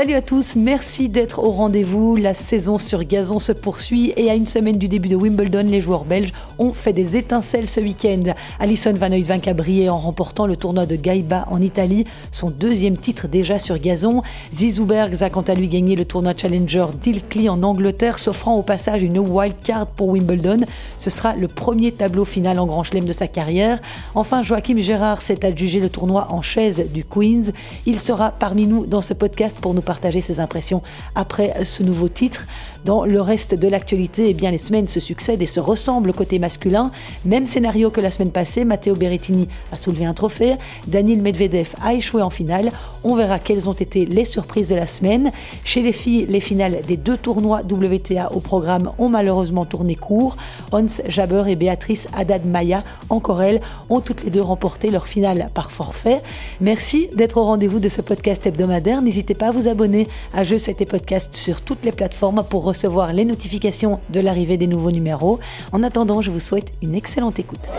Salut à tous, merci d'être au rendez-vous. La saison sur gazon se poursuit et à une semaine du début de Wimbledon, les joueurs belges ont fait des étincelles ce week-end. Alison Van Oudvank a brillé en remportant le tournoi de Gaiba en Italie, son deuxième titre déjà sur gazon. Zizou Bergs a quant à lui gagné le tournoi Challenger d'Ilkley en Angleterre, s'offrant au passage une wild card pour Wimbledon. Ce sera le premier tableau final en Grand Chelem de sa carrière. Enfin, Joachim Gérard s'est adjugé le tournoi en chaise du Queens. Il sera parmi nous dans ce podcast pour nous partager ses impressions après ce nouveau titre. Dans le reste de l'actualité, eh bien, les semaines se succèdent et se ressemblent côté masculin. Même scénario que la semaine passée, Matteo Berrettini a soulevé un trophée, Daniel Medvedev a échoué en finale. On verra quelles ont été les surprises de la semaine. Chez les filles, les finales des deux tournois WTA au programme ont malheureusement tourné court. Hans Jaber et Béatrice Haddad Maya, encore elles, ont toutes les deux remporté leur finale par forfait. Merci d'être au rendez-vous de ce podcast hebdomadaire. N'hésitez pas à vous abonner à Jeux 7 et Podcast sur toutes les plateformes pour recevoir les notifications de l'arrivée des nouveaux numéros. En attendant, je vous souhaite une excellente écoute.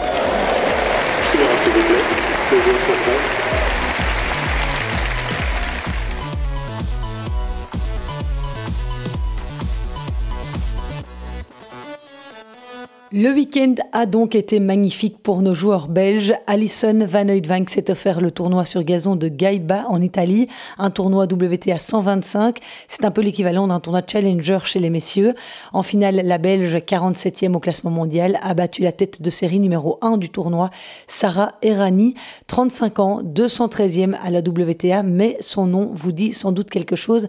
Le week-end a donc été magnifique pour nos joueurs belges. Alison Van Oudvank s'est offert le tournoi sur gazon de Gaiba en Italie, un tournoi WTA 125. C'est un peu l'équivalent d'un tournoi Challenger chez les messieurs. En finale, la Belge, 47e au classement mondial, a battu la tête de série numéro 1 du tournoi, Sarah Errani, 35 ans, 213e à la WTA, mais son nom vous dit sans doute quelque chose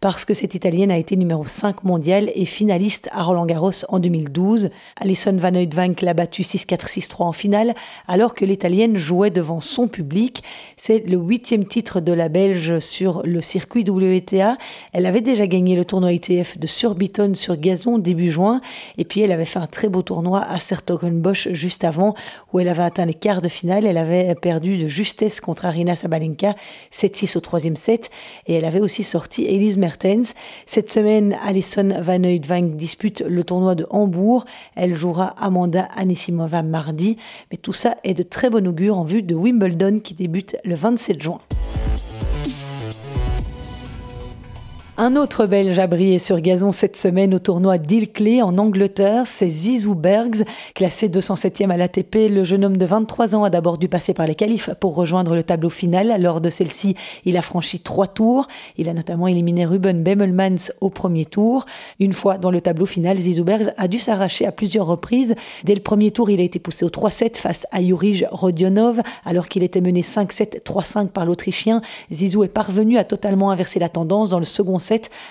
parce que cette Italienne a été numéro 5 mondial et finaliste à Roland Garros en 2012. Alison Van Oudvank l'a battu 6-4-6-3 en finale, alors que l'Italienne jouait devant son public. C'est le huitième titre de la Belge sur le circuit WTA. Elle avait déjà gagné le tournoi ITF de Surbiton sur gazon début juin, et puis elle avait fait un très beau tournoi à Sertogenbosch juste avant, où elle avait atteint les quarts de finale. Elle avait perdu de justesse contre Arina Sabalenka 7-6 au troisième set, et elle avait aussi sorti Elise Mertens. Cette semaine, Alison Van Oudvank dispute le tournoi de Hambourg. Elle joue Amanda Anisimova mardi. Mais tout ça est de très bon augure en vue de Wimbledon qui débute le 27 juin. Un autre Belge a brillé sur gazon cette semaine au tournoi d'Ilkley en Angleterre, c'est Zizou Bergs, classé 207e à l'ATP. Le jeune homme de 23 ans a d'abord dû passer par les qualifs pour rejoindre le tableau final. Lors de celle-ci, il a franchi trois tours. Il a notamment éliminé Ruben Bemmelmans au premier tour. Une fois dans le tableau final, Zizou Bergs a dû s'arracher à plusieurs reprises. Dès le premier tour, il a été poussé au 3-7 face à Jurij Rodionov, alors qu'il était mené 5-7, 3-5 par l'Autrichien. Zizou est parvenu à totalement inverser la tendance dans le second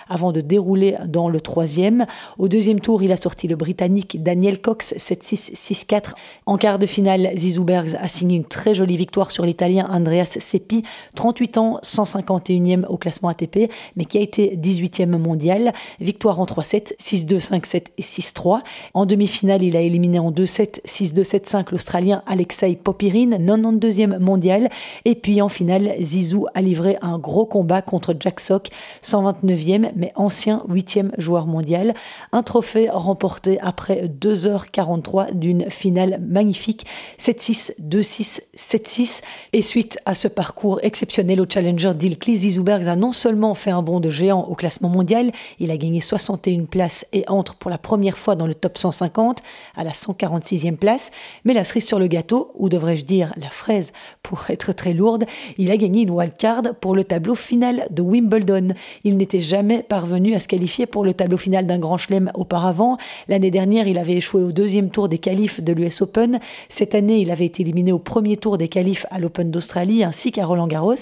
avant de dérouler dans le troisième. Au deuxième tour, il a sorti le Britannique Daniel Cox 7-6, 6-4. En quart de finale, Zizou Bergs a signé une très jolie victoire sur l'Italien Andreas Seppi, 38 ans, 151e au classement ATP, mais qui a été 18e mondial. Victoire en 3-7, 6-2, 5-7 et 6-3. En demi-finale, il a éliminé en 2-7, 6-2, 7-5 l'Australien Alexei Popirin, 92e mondial. Et puis en finale, Zizou a livré un gros combat contre Jack Sock, 129 9e, mais ancien 8e joueur mondial. Un trophée remporté après 2h43 d'une finale magnifique, 7-6, 2-6, 7-6. Et suite à ce parcours exceptionnel au Challenger d'Ilkley, Zizoubergs a non seulement fait un bond de géant au classement mondial, il a gagné 61 places et entre pour la première fois dans le top 150 à la 146e place, mais la cerise sur le gâteau, ou devrais-je dire la fraise pour être très lourde, il a gagné une wildcard pour le tableau final de Wimbledon. Il n'était jamais parvenu à se qualifier pour le tableau final d'un grand chelem auparavant. L'année dernière, il avait échoué au deuxième tour des qualifs de l'US Open. Cette année, il avait été éliminé au premier tour des qualifs à l'Open d'Australie ainsi qu'à Roland Garros.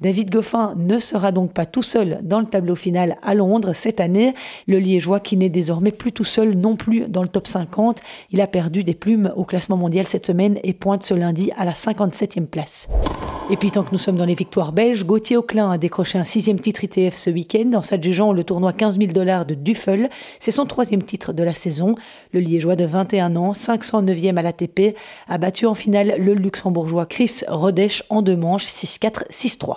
David Goffin ne sera donc pas tout seul dans le tableau final à Londres cette année. Le Liégeois qui n'est désormais plus tout seul non plus dans le top 50. Il a perdu des plumes au classement mondial cette semaine et pointe ce lundi à la 57e place. Et puis tant que nous sommes dans les victoires belges, Gauthier Auclin a décroché un sixième titre ITF ce week-end en s'adjugeant le tournoi 15 000 dollars de Duffel. C'est son troisième titre de la saison. Le Liégeois de 21 ans, 509e à l'ATP, a battu en finale le Luxembourgeois Chris Rodech en deux manches 6-4, 6-3.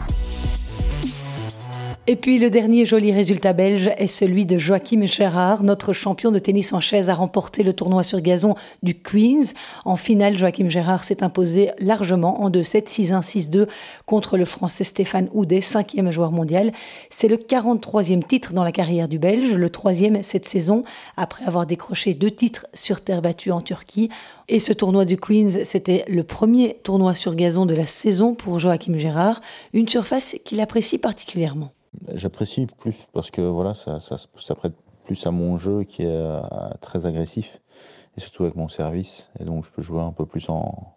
Et puis le dernier joli résultat belge est celui de Joachim Gérard. Notre champion de tennis en chaise a remporté le tournoi sur gazon du Queens. En finale, Joachim Gérard s'est imposé largement en 2-7, 6-1, 6-2 contre le français Stéphane Houdet, cinquième joueur mondial. C'est le 43e titre dans la carrière du Belge, le troisième cette saison, après avoir décroché deux titres sur terre battue en Turquie. Et ce tournoi du Queens, c'était le premier tournoi sur gazon de la saison pour Joachim Gérard, une surface qu'il apprécie particulièrement. J'apprécie plus parce que voilà, ça, ça, prête plus à mon jeu qui est euh, très agressif et surtout avec mon service. Et donc je peux jouer un peu plus en,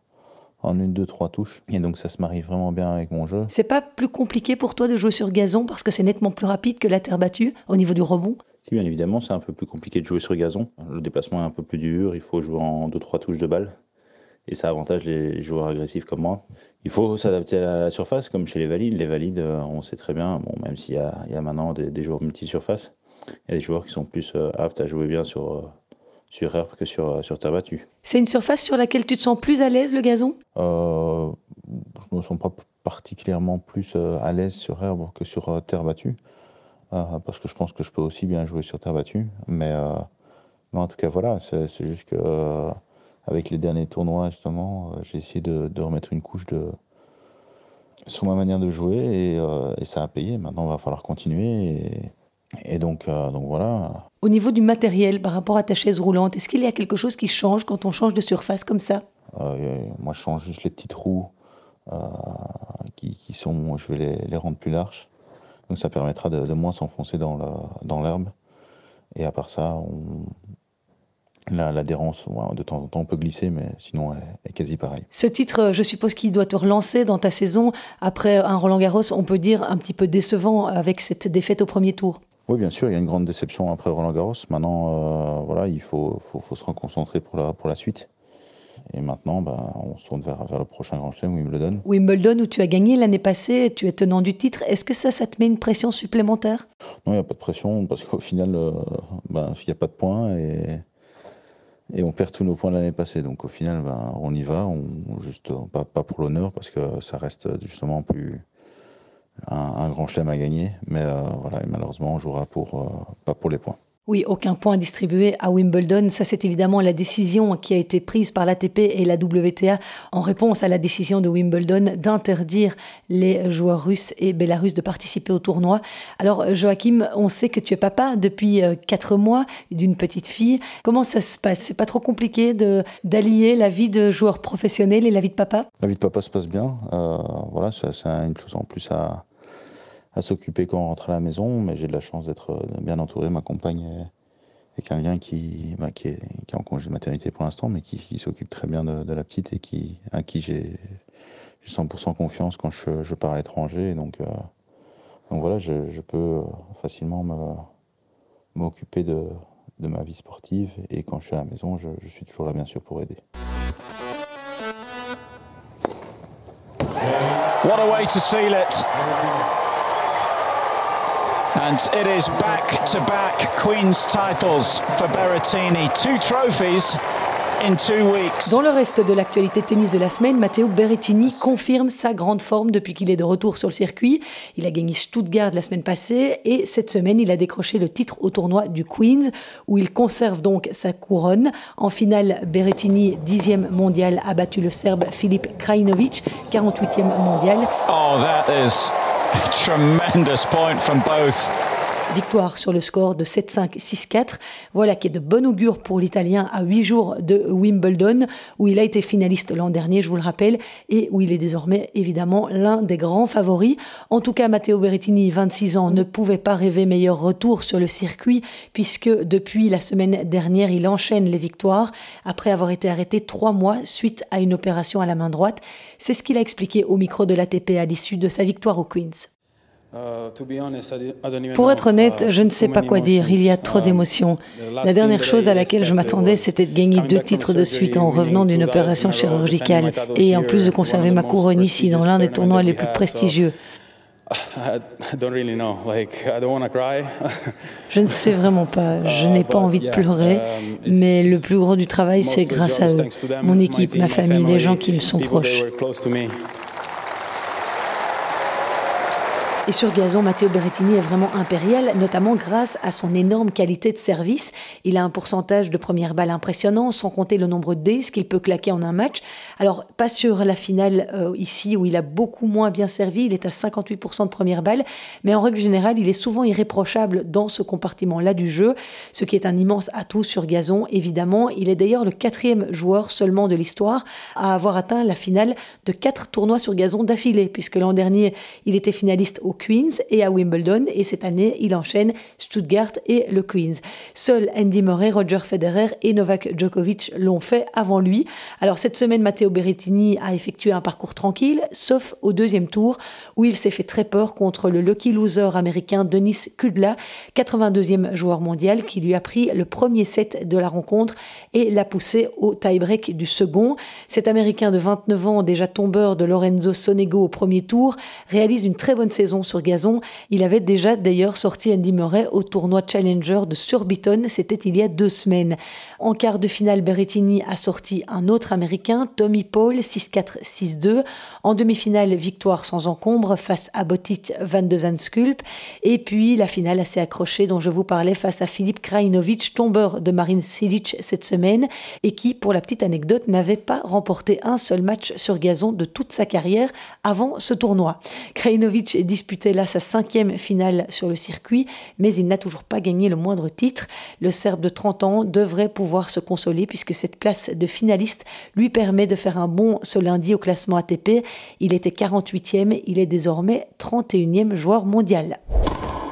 en une, deux, trois touches. Et donc ça se marie vraiment bien avec mon jeu. C'est pas plus compliqué pour toi de jouer sur gazon parce que c'est nettement plus rapide que la terre battue au niveau du rebond? Si, bien évidemment, c'est un peu plus compliqué de jouer sur gazon. Le déplacement est un peu plus dur, il faut jouer en deux, trois touches de balle. Et ça avantage les joueurs agressifs comme moi. Il faut s'adapter à la surface, comme chez les valides. Les valides, euh, on sait très bien, bon, même s'il y, a maintenant des, joueurs multi-surface, il y a des joueurs qui sont plus euh, aptes à jouer bien sur, euh, sur herbe que sur, sur terre battue. C'est une surface sur laquelle tu te sens plus à l'aise, le gazon? Euh, Je ne me sens pas particulièrement plus à l'aise sur herbe que sur terre battue, parce que je pense que je peux aussi bien jouer sur terre battue. Mais, mais en tout cas, voilà, c'est juste que avec les derniers tournois, justement, euh, j'ai essayé de, remettre une couche de, sur ma manière de jouer euh, et, ça a payé. Maintenant, il va falloir continuer. Et, donc, euh, donc voilà. Au niveau du matériel par rapport à ta chaise roulante, est-ce qu'il y a quelque chose qui change quand on change de surface comme ça? Moi, je change juste les petites roues qui, sont, je vais les, rendre plus larges. Donc ça permettra de, de moins s'enfoncer dans l'herbe. et à part ça, on, L'adhérence, de temps en temps, on peut glisser, mais sinon, elle est quasi pareil. Ce titre, je suppose qu'il doit te relancer dans ta saison. Après un Roland Garros, on peut dire un petit peu décevant avec cette défaite au premier tour. Oui, bien sûr, il y a une grande déception après Roland Garros. Maintenant, euh, voilà, il faut, faut, se reconcentrer pour la, pour la suite. Et maintenant, ben, on se tourne vers, vers le prochain Grand Chelem, Wimbledon. Wimbledon, où tu as gagné l'année passée, tu es tenant du titre. Est-ce que ça, ça te met une pression supplémentaire? Non, il n'y a pas de pression, parce qu'au final, euh, ben, il n'y a pas de points. Et et on perd tous nos points l'année passée. Donc au final, ben, on y va, juste pas, pas pour l'honneur parce que ça reste justement plus un, grand chelem à gagner. Mais euh, voilà, malheureusement, on jouera euh, pas pour les points. Oui, aucun point distribué à Wimbledon. Ça, c'est évidemment la décision qui a été prise par l'ATP et la WTA en réponse à la décision de Wimbledon d'interdire les joueurs russes et bélarusses de participer au tournoi. Alors, Joachim, on sait que tu es papa depuis euh, quatre mois d'une petite fille. Comment ça se passe? C'est pas trop compliqué de d'allier la vie de joueur professionnel et la vie de papa? La vie de papa se passe bien. Euh, voilà, c'est une chose en plus à à s'occuper quand on rentre à la maison, mais j'ai de la chance d'être euh, bien entouré. Ma compagne est, quelqu'un qui, bah, qui, est, qui, est, en congé de maternité pour l'instant, mais qui, s'occupe très bien de, la petite et qui, à qui j'ai 100% confiance quand je, je pars à l'étranger. Donc, euh, donc voilà, je, je, peux euh, facilement m'occuper de, de, ma vie sportive et quand je suis à la maison, je, je suis toujours là bien sûr pour aider. What a way to seal it. And it is back-to-back Queen's titles for Berrettini. Two trophies in two weeks. Dans le reste de l'actualité tennis de la semaine, Matteo Berrettini confirme sa grande forme depuis qu'il est de retour sur le circuit. Il a gagné Stuttgart la semaine passée et cette semaine, il a décroché le titre au tournoi du Queens où il conserve donc sa couronne. En finale, Berrettini, dixième mondial, a battu le Serbe Filip Krajinovic, 48e mondial. Oh, that is Tremendous point from both. Victoire sur le score de 7-5, 6-4. Voilà qui est de bon augure pour l'Italien à 8 jours de Wimbledon, où il a été finaliste l'an dernier, je vous le rappelle, et où il est désormais évidemment l'un des grands favoris. En tout cas, Matteo Berrettini, 26 ans, ne pouvait pas rêver meilleur retour sur le circuit, puisque depuis la semaine dernière, il enchaîne les victoires, après avoir été arrêté trois mois suite à une opération à la main droite. C'est ce qu'il a expliqué au micro de l'ATP à l'issue de sa victoire au Queens. Euh, Pour être honnête, je ne sais pas quoi dire. Il y a trop d'émotions. La dernière chose à laquelle je m'attendais, c'était de gagner deux titres de suite en revenant d'une opération chirurgicale et en plus de conserver ma couronne ici, dans l'un des tournois les plus prestigieux. Je ne sais vraiment pas, je n'ai pas envie de pleurer, mais le plus gros du travail, c'est grâce à eux, mon équipe, ma famille, les gens qui me sont proches. Et sur gazon, Matteo Berrettini est vraiment impérial, notamment grâce à son énorme qualité de service. Il a un pourcentage de première balle impressionnant, sans compter le nombre d'aces qu'il peut claquer en un match. Alors, pas sur la finale euh, ici, où il a beaucoup moins bien servi, il est à 58% de première balle, mais en règle générale, il est souvent irréprochable dans ce compartiment-là du jeu, ce qui est un immense atout sur gazon, évidemment. Il est d'ailleurs le quatrième joueur seulement de l'histoire à avoir atteint la finale de quatre tournois sur gazon d'affilée, puisque l'an dernier, il était finaliste au Queens et à Wimbledon, et cette année, il enchaîne Stuttgart et le Queens. Seuls Andy Murray, Roger Federer et Novak Djokovic l'ont fait avant lui. Alors cette semaine, Matteo Berrettini a effectué un parcours tranquille, sauf au deuxième tour, où il s'est fait très peur contre le lucky loser américain Denis Kudla, 82e joueur mondial, qui lui a pris le premier set de la rencontre et l'a poussé au tie-break du second. Cet Américain de 29 ans, déjà tombeur de Lorenzo Sonego au premier tour, réalise une très bonne saison sur gazon. Il avait déjà d'ailleurs sorti Andy Murray au tournoi Challenger de Surbiton, c'était il y a deux semaines. En quart de finale, Berrettini a sorti un autre Américain, Tommy Paul, 6-4, 6-2. En demi-finale, victoire sans encombre face à Botic van de Zanskulp. Et puis la finale assez accrochée dont je vous parlais face à Filip Krajinovic, tombeur de Marin Cilic cette semaine, et qui, pour la petite anecdote, n'avait pas remporté un seul match sur gazon de toute sa carrière avant ce tournoi. Krajinovic disputait là sa cinquième finale sur le circuit, mais il n'a toujours pas gagné le moindre titre. Le Serbe de 30 ans devrait pouvoir se consoler puisque cette place de finaliste lui permet de faire un bond ce lundi au classement ATP. Il était 48e, il est désormais 31e joueur mondial.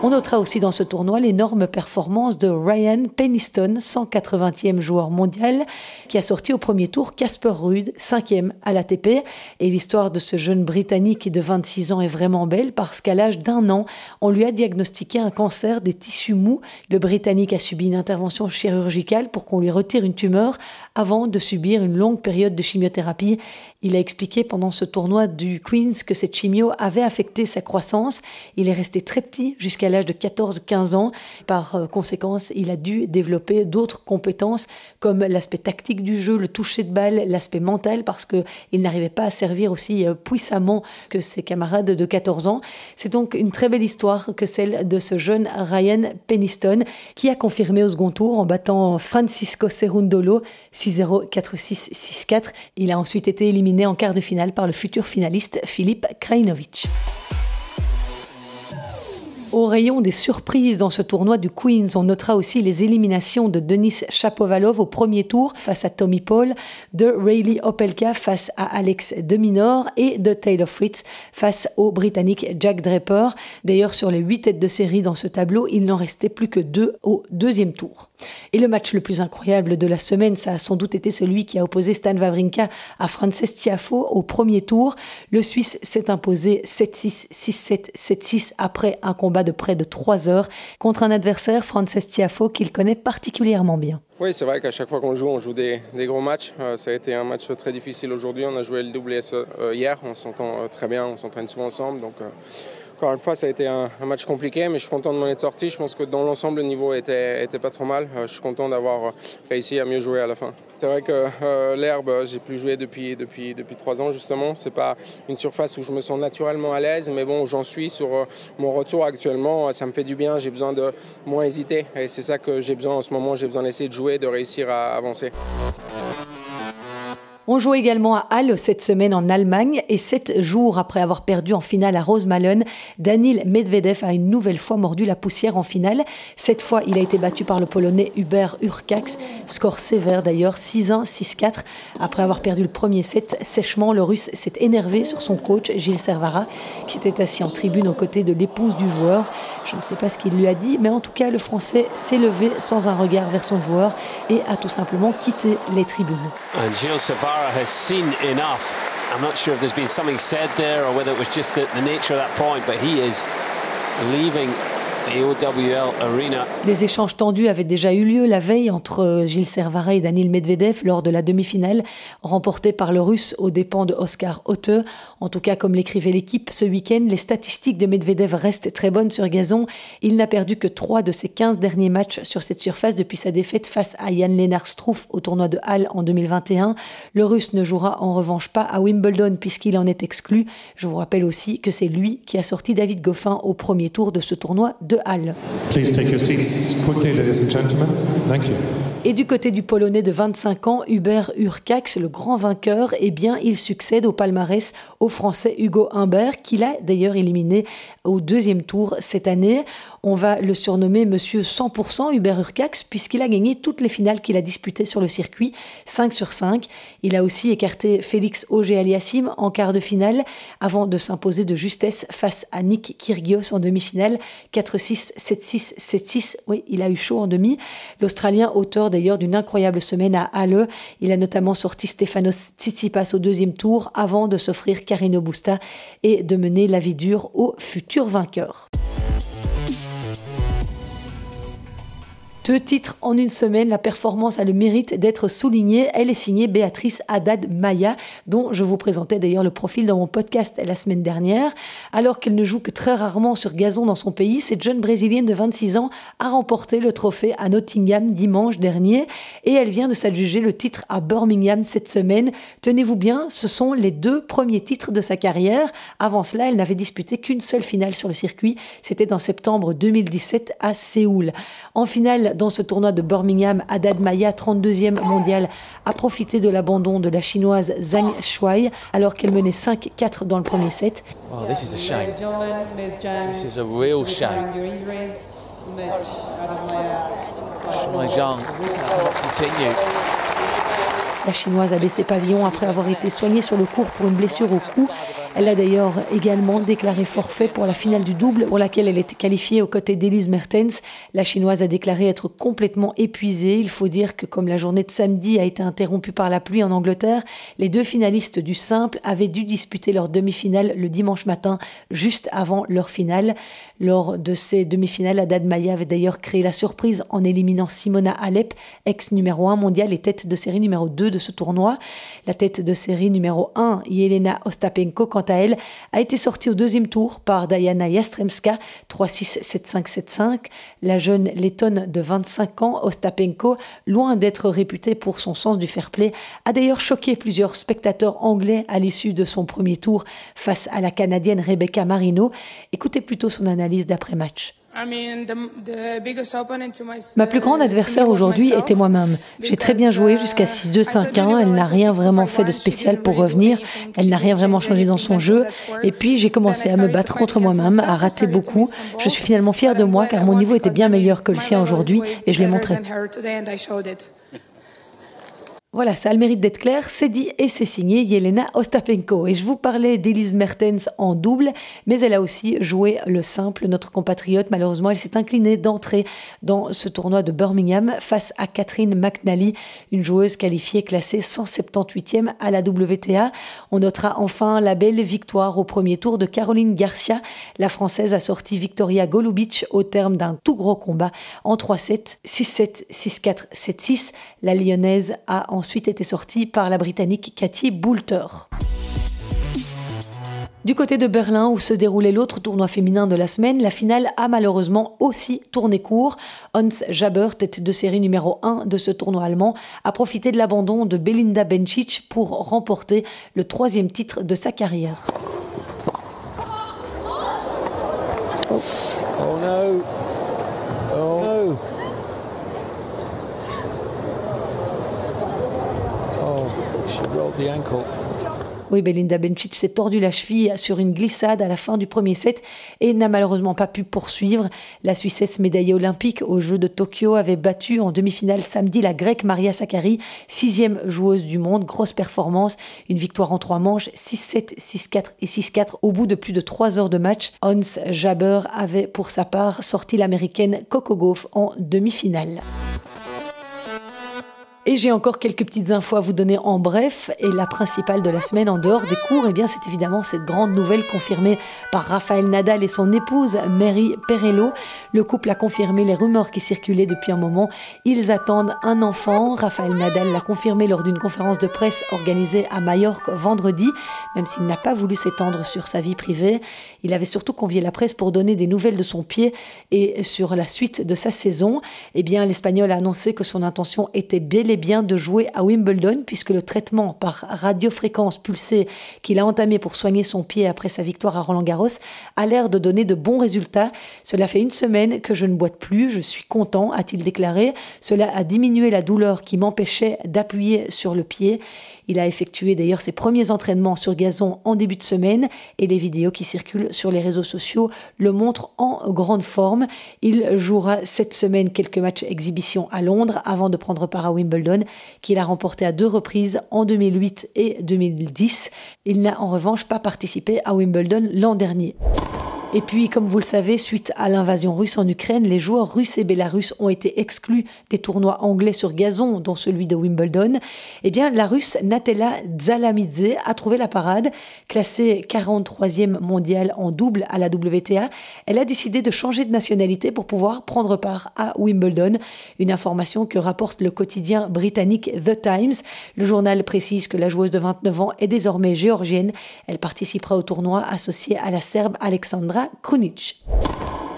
On notera aussi dans ce tournoi l'énorme performance de Ryan Peniston, 180e joueur mondial, qui a sorti au premier tour Casper Ruud, 5e à l'ATP. Et l'histoire de ce jeune Britannique de 26 ans est vraiment belle parce qu'à l'âge d'un an, on lui a diagnostiqué un cancer des tissus mous. Le Britannique a subi une intervention chirurgicale pour qu'on lui retire une tumeur avant de subir une longue période de chimiothérapie. Il a expliqué pendant ce tournoi du Queens que cette chimio avait affecté sa croissance. Il est resté très petit jusqu'à l'âge de 14-15 ans. Par euh, conséquence, il a dû développer d'autres compétences comme l'aspect tactique du jeu, le toucher de balle, l'aspect mental parce qu'il n'arrivait pas à servir aussi euh, puissamment que ses camarades de 14 ans. C'est donc une très belle histoire que celle de ce jeune Ryan Peniston qui a confirmé au second tour en battant Francisco Cerundolo 6-0, 4-6, 6-4. Il a ensuite été éliminé en quart de finale par le futur finaliste Philippe Krajinovic. Au rayon des surprises dans ce tournoi du Queens, on notera aussi les éliminations de Denis Chapovalov au premier tour face à Tommy Paul, de Rayleigh Opelka face à Alex Deminor et de Taylor Fritz face au Britannique Jack Draper. D'ailleurs, sur les huit têtes de série dans ce tableau, il n'en restait plus que deux au deuxième tour. Et le match le plus incroyable de la semaine, ça a sans doute été celui qui a opposé Stan Wawrinka à Frances Tiafo au premier tour. Le Suisse s'est imposé 7-6, 6-7, 7-6 après un combat de près de 3 heures contre un adversaire, Frances Tiafo, qu'il connaît particulièrement bien. Oui, c'est vrai qu'à chaque fois qu'on joue, on joue des, gros matchs. Euh, ça a été un match très difficile aujourd'hui. On a joué le WS euh, hier, on s'entend euh, très bien, on s'entraîne souvent ensemble. Donc, encore une fois, ça a été un, match compliqué, mais je suis content de m'en être sorti. Je pense que dans l'ensemble, le niveau était, était pas trop mal. je suis content d'avoir réussi à mieux jouer à la fin. C'est vrai que euh, l'herbe, j'ai plus joué depuis, depuis, depuis trois ans justement. C'est pas une surface où je me sens naturellement à l'aise, mais bon, j'en suis sur euh, mon retour actuellement. Ça me fait du bien, j'ai besoin de moins hésiter. Et c'est ça que j'ai besoin en ce moment. J'ai besoin d'essayer de jouer, de réussir à avancer. On joue également à Halle cette semaine en Allemagne et sept jours après avoir perdu en finale à Rosemalen, Daniel Medvedev a une nouvelle fois mordu la poussière en finale. Cette fois, il a été battu par le Polonais Hubert Urkax. Score sévère d'ailleurs, 6-1, 6-4. Après avoir perdu le premier set sèchement, le Russe s'est énervé sur son coach Gilles Servara, qui était assis en tribune aux côtés de l'épouse du joueur. Je ne sais pas ce qu'il lui a dit, mais en tout cas, le Français s'est levé sans un regard vers son joueur et a tout simplement quitté les tribunes. Has seen enough. I'm not sure if there's been something said there or whether it was just the, the nature of that point, but he is leaving Des échanges tendus avaient déjà eu lieu la veille entre Gilles Servara et Daniel Medvedev lors de la demi-finale remportée par le Russe aux dépens de Oscar Otte. En tout cas, comme l'écrivait l'équipe ce week-end, les statistiques de Medvedev restent très bonnes sur gazon. Il n'a perdu que 3 de ses 15 derniers matchs sur cette surface depuis sa défaite face à Jan Lennart Struff au tournoi de Halle en 2021. Le Russe ne jouera en revanche pas à Wimbledon puisqu'il en est exclu. Je vous rappelle aussi que c'est lui qui a sorti David Goffin au premier tour de ce tournoi de de Halle. Please take your seats quickly, ladies and gentlemen. Thank you. Et du côté du Polonais de 25 ans, Hubert Urcax, le grand vainqueur, eh bien, il succède au palmarès au Français Hugo Humbert, qu'il a d'ailleurs éliminé au deuxième tour cette année. On va le surnommer Monsieur 100% Hubert Urcax, puisqu'il a gagné toutes les finales qu'il a disputées sur le circuit, 5 sur 5. Il a aussi écarté Félix Auger-Aliassime en quart de finale, avant de s'imposer de justesse face à Nick Kyrgios en demi-finale, 4-6, 7-6, 7-6. Oui, il a eu chaud en demi. L'Australien, auteur d'ailleurs d'une incroyable semaine à Halle, il a notamment sorti Stefanos Tsitsipas au deuxième tour avant de s'offrir Carino Busta et de mener la vie dure au futur vainqueur. Deux titres en une semaine, la performance a le mérite d'être soulignée. Elle est signée Béatrice Haddad Maya, dont je vous présentais d'ailleurs le profil dans mon podcast la semaine dernière. Alors qu'elle ne joue que très rarement sur gazon dans son pays, cette jeune brésilienne de 26 ans a remporté le trophée à Nottingham dimanche dernier et elle vient de s'adjuger le titre à Birmingham cette semaine. Tenez-vous bien, ce sont les deux premiers titres de sa carrière. Avant cela, elle n'avait disputé qu'une seule finale sur le circuit. C'était en septembre 2017 à Séoul. En finale, dans ce tournoi de Birmingham, Haddad Maya, 32e mondial, a profité de l'abandon de la chinoise Zhang Shuai alors qu'elle menait 5-4 dans le premier set. Oh, this is a shame. This is a real shame. Zhang continue. La chinoise a baissé pavillon après avoir été soignée sur le cours pour une blessure au cou. Elle a d'ailleurs également déclaré forfait pour la finale du double pour laquelle elle était qualifiée aux côtés d'Elise Mertens. La chinoise a déclaré être complètement épuisée. Il faut dire que comme la journée de samedi a été interrompue par la pluie en Angleterre, les deux finalistes du simple avaient dû disputer leur demi-finale le dimanche matin juste avant leur finale. Lors de ces demi-finales, Haddad Maya avait d'ailleurs créé la surprise en éliminant Simona Alep, ex numéro 1 mondial et tête de série numéro 2 de ce tournoi. La tête de série numéro 1, Yelena Ostapenko, quant à elle, a été sortie au deuxième tour par Diana Yastremska, 3-6, 7-5, 7-5. La jeune lettonne de 25 ans, Ostapenko, loin d'être réputée pour son sens du fair play, a d'ailleurs choqué plusieurs spectateurs anglais à l'issue de son premier tour face à la Canadienne Rebecca Marino. Écoutez plutôt son analyse d'après-match. Ma plus grande adversaire aujourd'hui était moi-même. J'ai très bien joué jusqu'à 6-2, 5-1. Elle n'a rien vraiment fait de spécial pour revenir. Elle n'a rien vraiment changé dans son jeu. Et puis j'ai commencé à me battre contre moi-même, à rater beaucoup. Je suis finalement fière de moi car mon niveau était bien meilleur que le sien aujourd'hui et je l'ai montré. Voilà, ça a le mérite d'être clair, c'est dit et c'est signé Yelena Ostapenko. Et je vous parlais d'Elise Mertens en double, mais elle a aussi joué le simple, notre compatriote. Malheureusement, elle s'est inclinée d'entrer dans ce tournoi de Birmingham face à Catherine McNally, une joueuse qualifiée classée 178e à la WTA. On notera enfin la belle victoire au premier tour de Caroline Garcia. La Française a sorti Victoria Golubic au terme d'un tout gros combat en 3-7, 6-7, 6-4, 7-6. La Lyonnaise a en ensuite été sortie par la Britannique Cathy Boulter. Du côté de Berlin, où se déroulait l'autre tournoi féminin de la semaine, la finale a malheureusement aussi tourné court. Hans Jaber, tête de série numéro 1 de ce tournoi allemand, a profité de l'abandon de Belinda Bencic pour remporter le troisième titre de sa carrière. Oh no. Oh no. Oui, Belinda Bencic s'est tordu la cheville sur une glissade à la fin du premier set et n'a malheureusement pas pu poursuivre. La Suissesse médaillée olympique aux Jeux de Tokyo avait battu en demi-finale samedi la Grecque Maria Sakkari, sixième joueuse du monde. Grosse performance, une victoire en trois manches, 6-7, 6-4 et 6-4 au bout de plus de trois heures de match. Hans Jaber avait pour sa part sorti l'américaine Coco Gauff en demi-finale. Et j'ai encore quelques petites infos à vous donner en bref. Et la principale de la semaine en dehors des cours, eh bien, c'est évidemment cette grande nouvelle confirmée par Raphaël Nadal et son épouse Mary Perello. Le couple a confirmé les rumeurs qui circulaient depuis un moment. Ils attendent un enfant. Raphaël Nadal l'a confirmé lors d'une conférence de presse organisée à Majorque vendredi, même s'il n'a pas voulu s'étendre sur sa vie privée. Il avait surtout convié la presse pour donner des nouvelles de son pied et sur la suite de sa saison. Eh bien, l'Espagnol a annoncé que son intention était bel et bien de jouer à Wimbledon puisque le traitement par radiofréquence pulsée qu'il a entamé pour soigner son pied après sa victoire à Roland Garros a l'air de donner de bons résultats. Cela fait une semaine que je ne boite plus, je suis content, a-t-il déclaré. Cela a diminué la douleur qui m'empêchait d'appuyer sur le pied. Il a effectué d'ailleurs ses premiers entraînements sur gazon en début de semaine et les vidéos qui circulent sur les réseaux sociaux le montrent en grande forme. Il jouera cette semaine quelques matchs exhibition à Londres avant de prendre part à Wimbledon qu'il a remporté à deux reprises en 2008 et 2010. Il n'a en revanche pas participé à Wimbledon l'an dernier. Et puis, comme vous le savez, suite à l'invasion russe en Ukraine, les joueurs russes et bélarusses ont été exclus des tournois anglais sur gazon, dont celui de Wimbledon. Eh bien, la russe Natella Zalamidze a trouvé la parade. Classée 43e mondiale en double à la WTA, elle a décidé de changer de nationalité pour pouvoir prendre part à Wimbledon. Une information que rapporte le quotidien britannique The Times. Le journal précise que la joueuse de 29 ans est désormais géorgienne. Elle participera au tournoi associé à la Serbe Alexandra Kunic.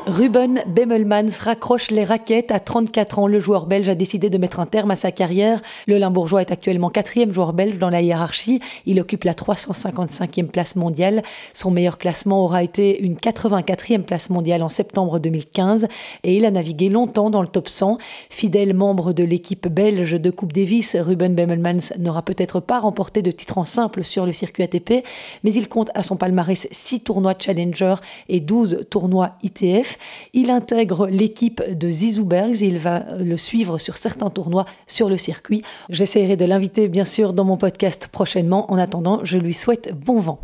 Ruben Bemmelmans raccroche les raquettes. À 34 ans, le joueur belge a décidé de mettre un terme à sa carrière. Le Limbourgeois est actuellement quatrième joueur belge dans la hiérarchie. Il occupe la 355e place mondiale. Son meilleur classement aura été une 84e place mondiale en septembre 2015 et il a navigué longtemps dans le top 100. Fidèle membre de l'équipe belge de Coupe Davis, Ruben Bemmelmans n'aura peut-être pas remporté de titre en simple sur le circuit ATP, mais il compte à son palmarès 6 tournois Challenger et 12 tournois ITF. Il intègre l'équipe de Zizou Bergs et il va le suivre sur certains tournois sur le circuit. J'essaierai de l'inviter bien sûr dans mon podcast prochainement. En attendant, je lui souhaite bon vent.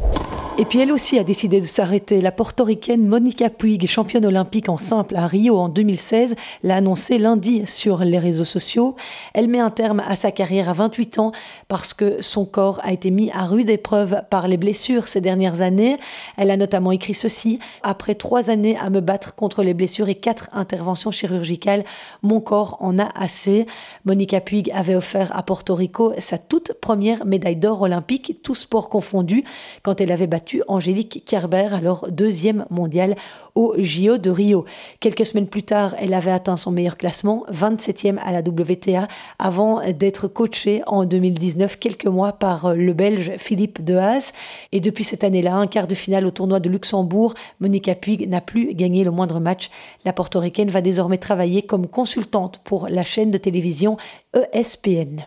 Et puis elle aussi a décidé de s'arrêter. La portoricaine Monica Puig, championne olympique en simple à Rio en 2016, l'a annoncé lundi sur les réseaux sociaux. Elle met un terme à sa carrière à 28 ans parce que son corps a été mis à rude épreuve par les blessures ces dernières années. Elle a notamment écrit ceci Après trois années à me battre contre les blessures et quatre interventions chirurgicales, mon corps en a assez. Monica Puig avait offert à Porto Rico sa toute première médaille d'or olympique, tout sport confondu, quand elle avait battu Angélique Kerber, alors deuxième mondiale au JO de Rio. Quelques semaines plus tard, elle avait atteint son meilleur classement, 27e à la WTA, avant d'être coachée en 2019, quelques mois par le Belge Philippe Dehaas. Et depuis cette année-là, un quart de finale au tournoi de Luxembourg, Monica Puig n'a plus gagné le moindre match. La portoricaine va désormais travailler comme consultante pour la chaîne de télévision ESPN.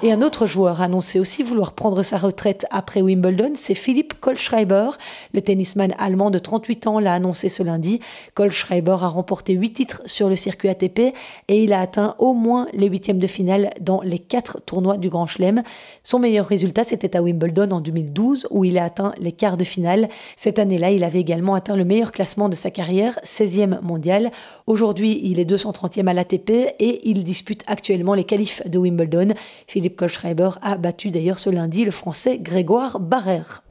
Et un autre joueur annoncé aussi vouloir prendre sa retraite après Wimbledon, c'est Philippe Kohlschreiber. Le tennisman allemand de 38 ans l'a annoncé ce lundi. Kohlschreiber a remporté 8 titres sur le circuit ATP et il a atteint au moins les huitièmes de finale dans les quatre tournois du Grand Chelem. Son meilleur résultat, c'était à Wimbledon en 2012 où il a atteint les quarts de finale. Cette année-là, il avait également atteint le meilleur classement de sa carrière, 16e mondial. Aujourd'hui, il est 230e à l'ATP et il dispute actuellement les qualifs de Wimbledon. Philippe a battu d'ailleurs ce lundi le français Grégoire Barrère.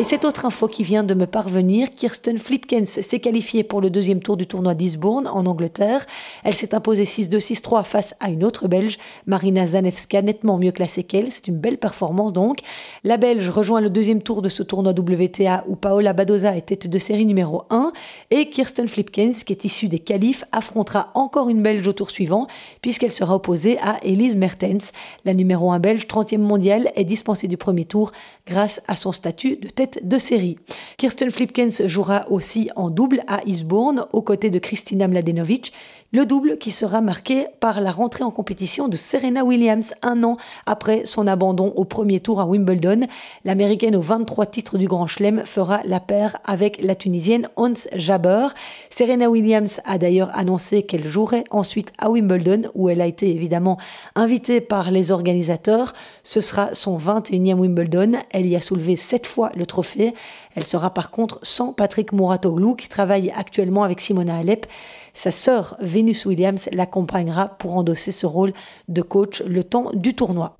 Et cette autre info qui vient de me parvenir, Kirsten Flipkens s'est qualifiée pour le deuxième tour du tournoi d'Isbourne en Angleterre. Elle s'est imposée 6-2, 6-3 face à une autre Belge, Marina Zanevska, nettement mieux classée qu'elle. C'est une belle performance donc. La Belge rejoint le deuxième tour de ce tournoi WTA où Paola Badoza est tête de série numéro 1 et Kirsten Flipkens, qui est issue des qualifs, affrontera encore une Belge au tour suivant puisqu'elle sera opposée à Elise Mertens. La numéro 1 belge, 30e mondiale, est dispensée du premier tour grâce à son statut de tête de série. Kirsten Flipkens jouera aussi en double à Eastbourne aux côtés de Kristina Mladenovic le double qui sera marqué par la rentrée en compétition de Serena Williams un an après son abandon au premier tour à Wimbledon. L'américaine aux 23 titres du Grand Chelem fera la paire avec la tunisienne Hans Jaber. Serena Williams a d'ailleurs annoncé qu'elle jouerait ensuite à Wimbledon où elle a été évidemment invitée par les organisateurs. Ce sera son 21e Wimbledon. Elle y a soulevé 7 fois le trophée. Elle sera par contre sans Patrick Mouratoglou qui travaille actuellement avec Simona Alep. Sa sœur, Venus Williams, l'accompagnera pour endosser ce rôle de coach le temps du tournoi.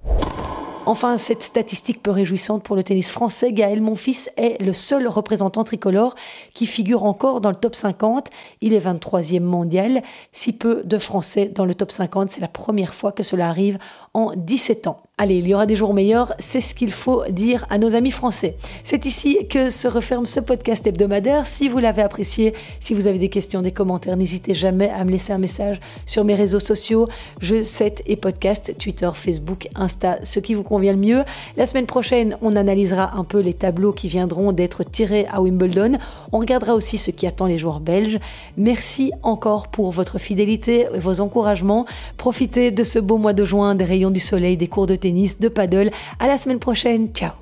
Enfin, cette statistique peu réjouissante pour le tennis français, Gaël Monfils est le seul représentant tricolore qui figure encore dans le top 50. Il est 23e mondial. Si peu de Français dans le top 50, c'est la première fois que cela arrive en 17 ans. Allez, il y aura des jours meilleurs, c'est ce qu'il faut dire à nos amis français. C'est ici que se referme ce podcast hebdomadaire. Si vous l'avez apprécié, si vous avez des questions, des commentaires, n'hésitez jamais à me laisser un message sur mes réseaux sociaux, je 7 et podcast, Twitter, Facebook, Insta, ce qui vous convient le mieux. La semaine prochaine, on analysera un peu les tableaux qui viendront d'être tirés à Wimbledon. On regardera aussi ce qui attend les joueurs belges. Merci encore pour votre fidélité et vos encouragements. Profitez de ce beau mois de juin, des rayons du soleil, des cours de de paddle. À la semaine prochaine. Ciao.